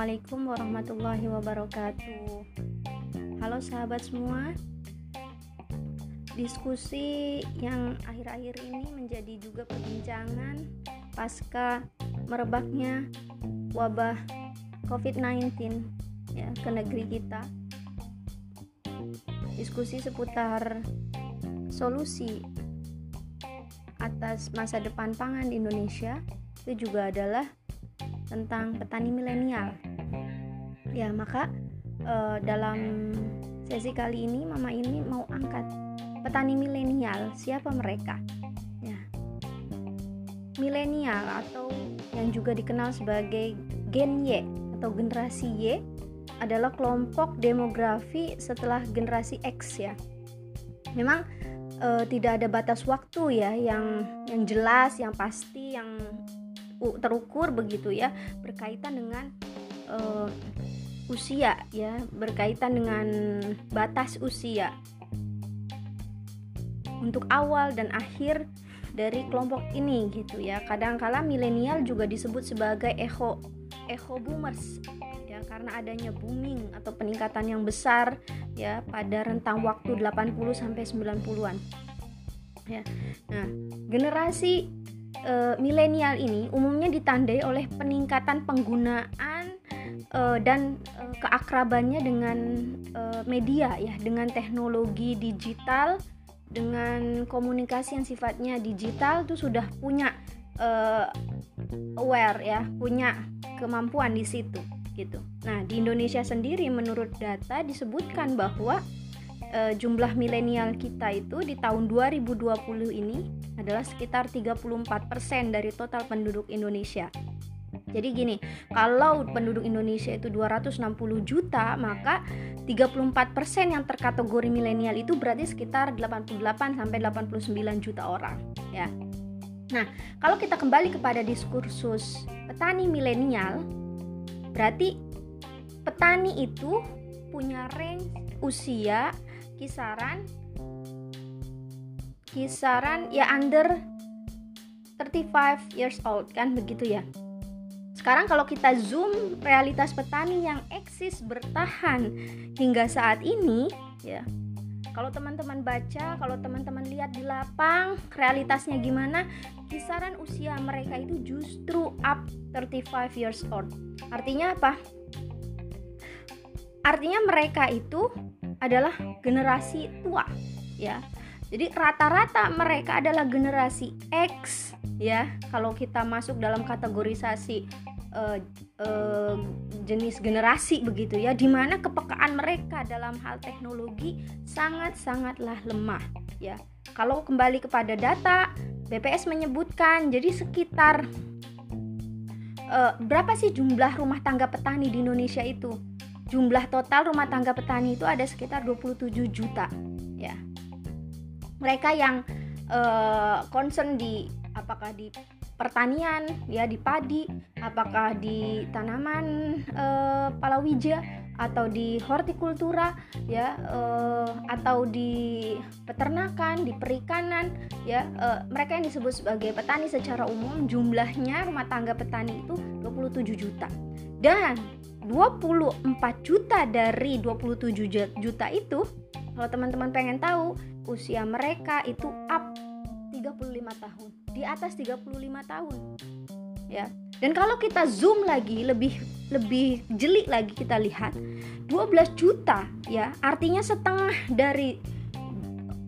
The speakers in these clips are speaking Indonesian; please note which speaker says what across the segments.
Speaker 1: Assalamualaikum warahmatullahi wabarakatuh. Halo sahabat semua. Diskusi yang akhir-akhir ini menjadi juga perbincangan pasca merebaknya wabah COVID-19 ya ke negeri kita. Diskusi seputar solusi atas masa depan pangan di Indonesia itu juga adalah tentang petani milenial. Ya, maka uh, dalam sesi kali ini Mama ini mau angkat petani milenial. Siapa mereka? Ya. Milenial atau yang juga dikenal sebagai Gen Y atau generasi Y adalah kelompok demografi setelah generasi X ya. Memang uh, tidak ada batas waktu ya yang yang jelas, yang pasti, yang terukur begitu ya berkaitan dengan uh, usia ya berkaitan dengan batas usia. Untuk awal dan akhir dari kelompok ini gitu ya. Kadangkala milenial juga disebut sebagai echo echo boomers ya karena adanya booming atau peningkatan yang besar ya pada rentang waktu 80 sampai 90-an ya nah generasi uh, milenial ini umumnya ditandai oleh peningkatan penggunaan uh, dan uh, keakrabannya dengan uh, media ya, dengan teknologi digital, dengan komunikasi yang sifatnya digital tuh sudah punya uh, aware ya, punya kemampuan di situ gitu. Nah, di Indonesia sendiri menurut data disebutkan bahwa uh, jumlah milenial kita itu di tahun 2020 ini adalah sekitar 34% dari total penduduk Indonesia. Jadi gini, kalau penduduk Indonesia itu 260 juta, maka 34% yang terkategori milenial itu berarti sekitar 88 sampai 89 juta orang, ya. Nah, kalau kita kembali kepada diskursus petani milenial, berarti petani itu punya range usia kisaran kisaran ya under 35 years old kan begitu ya sekarang kalau kita zoom realitas petani yang eksis bertahan hingga saat ini ya kalau teman-teman baca, kalau teman-teman lihat di lapang, realitasnya gimana? Kisaran usia mereka itu justru up 35 years old. Artinya apa? Artinya mereka itu adalah generasi tua ya jadi rata-rata mereka adalah generasi X ya kalau kita masuk dalam kategorisasi uh, uh, jenis generasi begitu ya di mana kepekaan mereka dalam hal teknologi sangat-sangatlah lemah ya. Kalau kembali kepada data BPS menyebutkan jadi sekitar uh, berapa sih jumlah rumah tangga petani di Indonesia itu? Jumlah total rumah tangga petani itu ada sekitar 27 juta ya. Mereka yang uh, concern di apakah di pertanian ya di padi apakah di tanaman uh, palawija atau di hortikultura ya uh, atau di peternakan di perikanan ya uh, mereka yang disebut sebagai petani secara umum jumlahnya rumah tangga petani itu 27 juta. Dan 24 juta dari 27 juta itu kalau teman-teman pengen tahu usia mereka itu up 35 tahun di atas 35 tahun. Ya. Dan kalau kita zoom lagi lebih lebih jeli lagi kita lihat 12 juta ya artinya setengah dari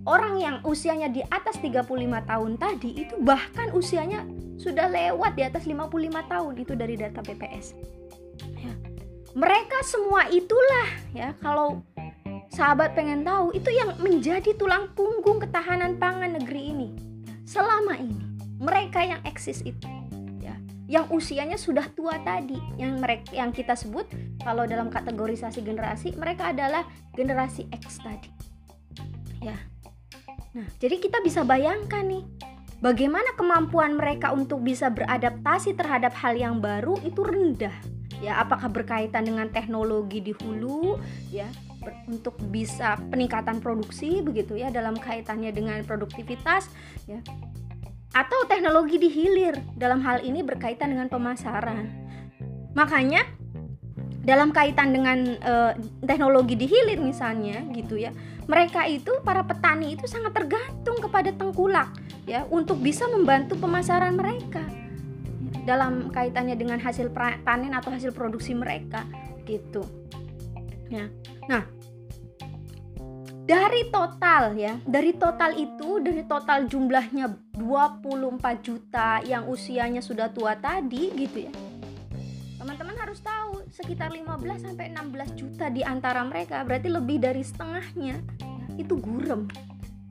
Speaker 1: orang yang usianya di atas 35 tahun tadi itu bahkan usianya sudah lewat di atas 55 tahun itu dari data BPS mereka semua itulah ya kalau sahabat pengen tahu itu yang menjadi tulang punggung ketahanan pangan negeri ini. Selama ini mereka yang eksis itu ya. Yang usianya sudah tua tadi. Yang mereka yang kita sebut kalau dalam kategorisasi generasi mereka adalah generasi X tadi. Ya. Nah jadi kita bisa bayangkan nih bagaimana kemampuan mereka untuk bisa beradaptasi terhadap hal yang baru itu rendah ya. Apakah berkaitan dengan teknologi di hulu ya untuk bisa peningkatan produksi begitu ya dalam kaitannya dengan produktivitas ya atau teknologi di hilir dalam hal ini berkaitan dengan pemasaran. Makanya dalam kaitan dengan uh, teknologi di hilir misalnya gitu ya mereka itu para petani itu sangat tergantung kepada tengkulak ya untuk bisa membantu pemasaran mereka. Dalam kaitannya dengan hasil panen atau hasil produksi mereka gitu. Ya. Nah dari total ya dari total itu dari total jumlahnya 24 juta yang usianya sudah tua tadi gitu ya. Teman-teman harus tahu sekitar 15 sampai 16 juta di antara mereka berarti lebih dari setengahnya itu gurem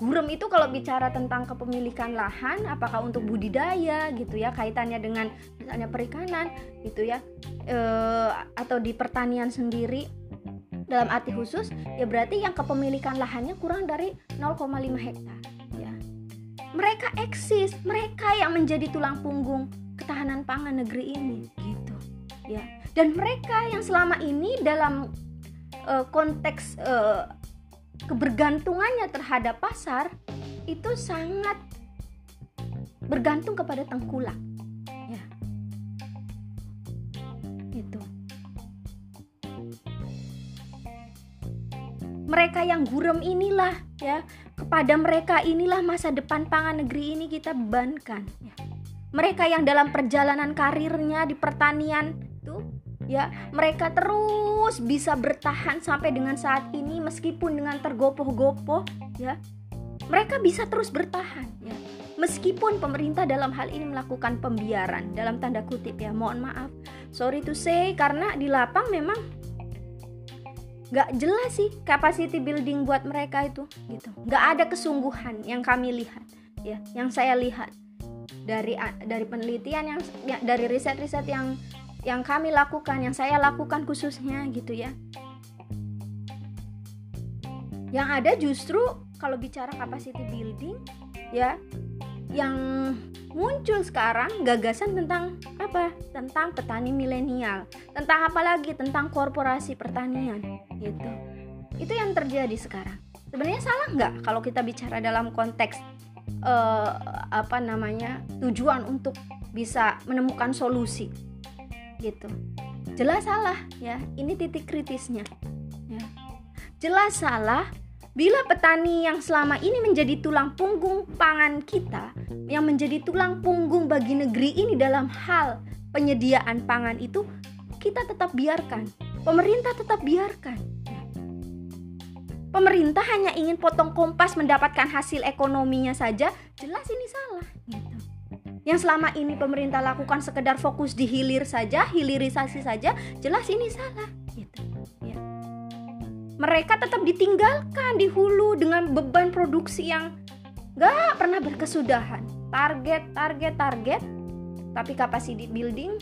Speaker 1: gurem itu kalau bicara tentang kepemilikan lahan apakah untuk budidaya gitu ya kaitannya dengan misalnya perikanan gitu ya e, atau di pertanian sendiri dalam arti khusus ya berarti yang kepemilikan lahannya kurang dari 0,5 hektar ya. Mereka eksis mereka yang menjadi tulang punggung ketahanan pangan negeri ini gitu ya. Dan mereka yang selama ini dalam uh, konteks uh, kebergantungannya terhadap pasar itu sangat bergantung kepada tengkulak mereka yang gurem inilah ya. Kepada mereka inilah masa depan pangan negeri ini kita bebankan. Ya. mereka yang dalam perjalanan karirnya di pertanian ya mereka terus bisa bertahan sampai dengan saat ini meskipun dengan tergopoh-gopoh ya. Mereka bisa terus bertahan ya. Meskipun pemerintah dalam hal ini melakukan pembiaran dalam tanda kutip ya. Mohon maaf. Sorry to say karena di lapang memang nggak jelas sih capacity building buat mereka itu gitu nggak ada kesungguhan yang kami lihat ya yang saya lihat dari dari penelitian yang ya, dari riset-riset yang yang kami lakukan, yang saya lakukan khususnya gitu ya. Yang ada justru kalau bicara capacity building ya yang muncul sekarang gagasan tentang apa? Tentang petani milenial. Tentang apa lagi? Tentang korporasi pertanian gitu. Itu yang terjadi sekarang. Sebenarnya salah nggak kalau kita bicara dalam konteks uh, apa namanya tujuan untuk bisa menemukan solusi gitu jelas salah ya ini titik kritisnya ya. jelas salah bila petani yang selama ini menjadi tulang punggung pangan kita yang menjadi tulang punggung bagi negeri ini dalam hal penyediaan pangan itu kita tetap biarkan. Pemerintah tetap biarkan. Pemerintah hanya ingin potong kompas mendapatkan hasil ekonominya saja jelas ini salah gitu. Yang selama ini pemerintah lakukan sekedar fokus di hilir saja, hilirisasi saja, jelas ini salah. Mereka tetap ditinggalkan di hulu dengan beban produksi yang gak pernah berkesudahan. Target, target, target, tapi capacity building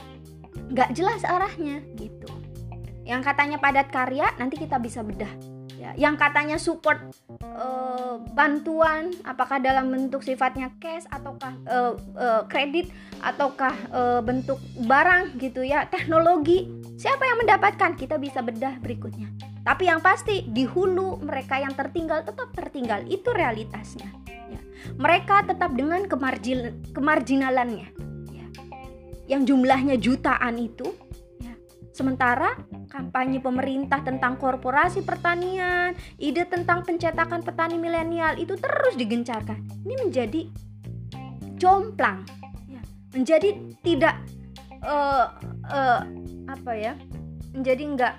Speaker 1: gak jelas arahnya gitu. Yang katanya padat karya, nanti kita bisa bedah ya yang katanya support uh, bantuan apakah dalam bentuk sifatnya cash ataukah uh, uh, kredit ataukah uh, bentuk barang gitu ya teknologi siapa yang mendapatkan kita bisa bedah berikutnya tapi yang pasti di hulu mereka yang tertinggal tetap tertinggal itu realitasnya ya. mereka tetap dengan kemargin kemarginalannya ya. yang jumlahnya jutaan itu Sementara kampanye pemerintah tentang korporasi pertanian, ide tentang pencetakan petani milenial itu terus digencarkan. Ini menjadi jomplang, ya. menjadi tidak uh, uh, apa ya, menjadi nggak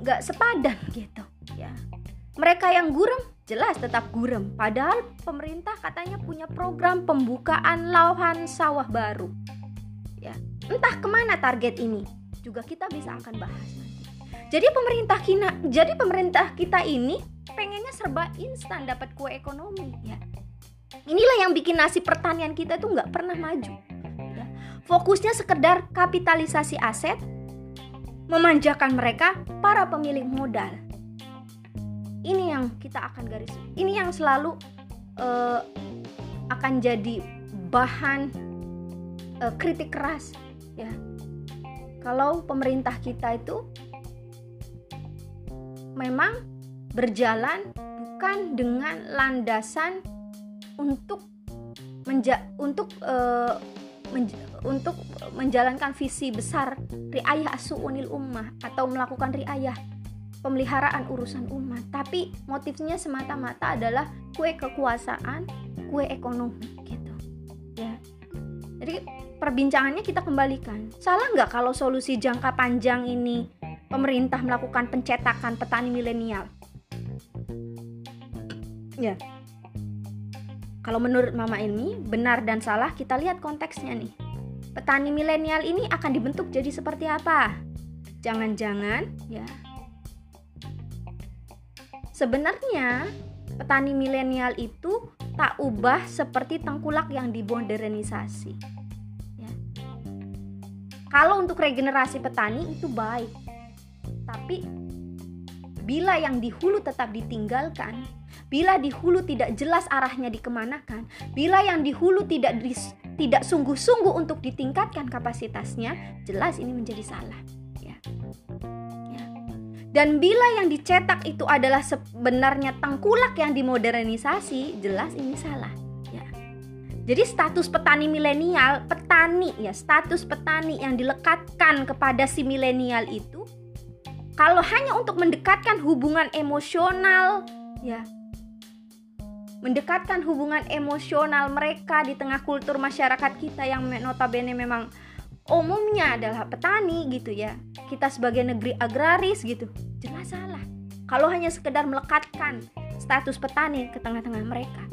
Speaker 1: nggak sepadan gitu. Ya, mereka yang gurem jelas tetap gurem. Padahal pemerintah katanya punya program pembukaan lahan sawah baru. Ya, entah ke mana target ini juga kita bisa akan bahas nanti. Jadi pemerintah kita, jadi pemerintah kita ini pengennya serba instan dapat kue ekonomi ya. Inilah yang bikin nasib pertanian kita tuh nggak pernah maju. Ya. Fokusnya sekedar kapitalisasi aset, memanjakan mereka para pemilik modal. Ini yang kita akan garis. Ini yang selalu uh, akan jadi bahan uh, kritik keras ya kalau pemerintah kita itu memang berjalan bukan dengan landasan untuk menja untuk uh, menj untuk menjalankan visi besar riayah asu'unil ummah atau melakukan riayah pemeliharaan urusan umat. Tapi motifnya semata-mata adalah kue kekuasaan kue ekonomi gitu. Ya. Jadi perbincangannya kita kembalikan. Salah nggak kalau solusi jangka panjang ini pemerintah melakukan pencetakan petani milenial? Ya kalau menurut Mama ini benar dan salah kita lihat konteksnya nih. Petani milenial ini akan dibentuk jadi seperti apa? Jangan-jangan ya. Sebenarnya petani milenial itu tak ubah seperti tengkulak yang dimodernisasi. Ya. Kalau untuk regenerasi petani itu baik, tapi bila yang di hulu tetap ditinggalkan, Bila di hulu tidak jelas arahnya dikemanakan, bila yang di hulu tidak tidak sungguh-sungguh untuk ditingkatkan kapasitasnya, jelas ini menjadi salah. Ya. Ya. Dan bila yang dicetak itu adalah sebenarnya tengkulak yang dimodernisasi, jelas ini salah. Ya. Jadi status petani milenial, petani ya, status petani yang dilekatkan kepada si milenial itu kalau hanya untuk mendekatkan hubungan emosional ya mendekatkan hubungan emosional mereka di tengah kultur masyarakat kita yang notabene memang umumnya adalah petani gitu ya. Kita sebagai negeri agraris gitu. Jelas salah. Kalau hanya sekedar melekatkan status petani ke tengah-tengah mereka.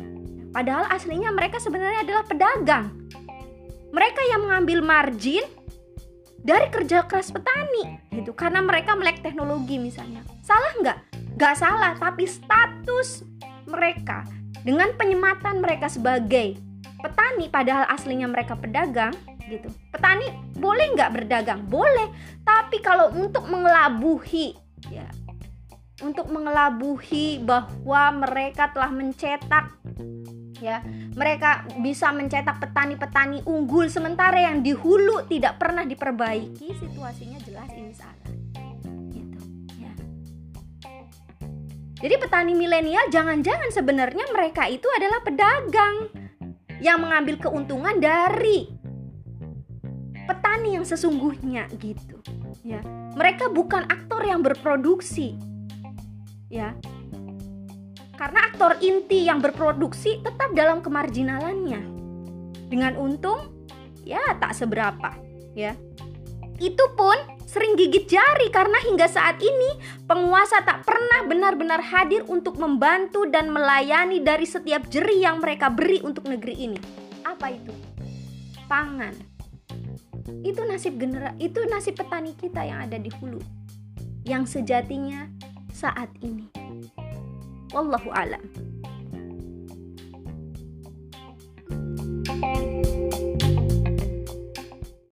Speaker 1: Padahal aslinya mereka sebenarnya adalah pedagang. Mereka yang mengambil margin dari kerja keras petani gitu. Karena mereka melek teknologi misalnya. Salah nggak? Nggak salah tapi status mereka dengan penyematan mereka sebagai petani padahal aslinya mereka pedagang gitu. Petani boleh nggak berdagang? Boleh. Tapi kalau untuk mengelabuhi ya untuk mengelabuhi bahwa mereka telah mencetak ya mereka bisa mencetak petani-petani unggul sementara yang di hulu tidak pernah diperbaiki situasinya jelas ini salah Jadi petani milenial jangan-jangan sebenarnya mereka itu adalah pedagang yang mengambil keuntungan dari petani yang sesungguhnya gitu. Ya. Mereka bukan aktor yang berproduksi. Ya. Karena aktor inti yang berproduksi tetap dalam kemarginalannya. Dengan untung ya tak seberapa, ya. Itu pun sering gigit jari karena hingga saat ini penguasa tak pernah benar-benar hadir untuk membantu dan melayani dari setiap jeri yang mereka beri untuk negeri ini. Apa itu? Pangan. Itu nasib genera itu nasib petani kita yang ada di hulu. Yang sejatinya saat ini. Wallahu alam.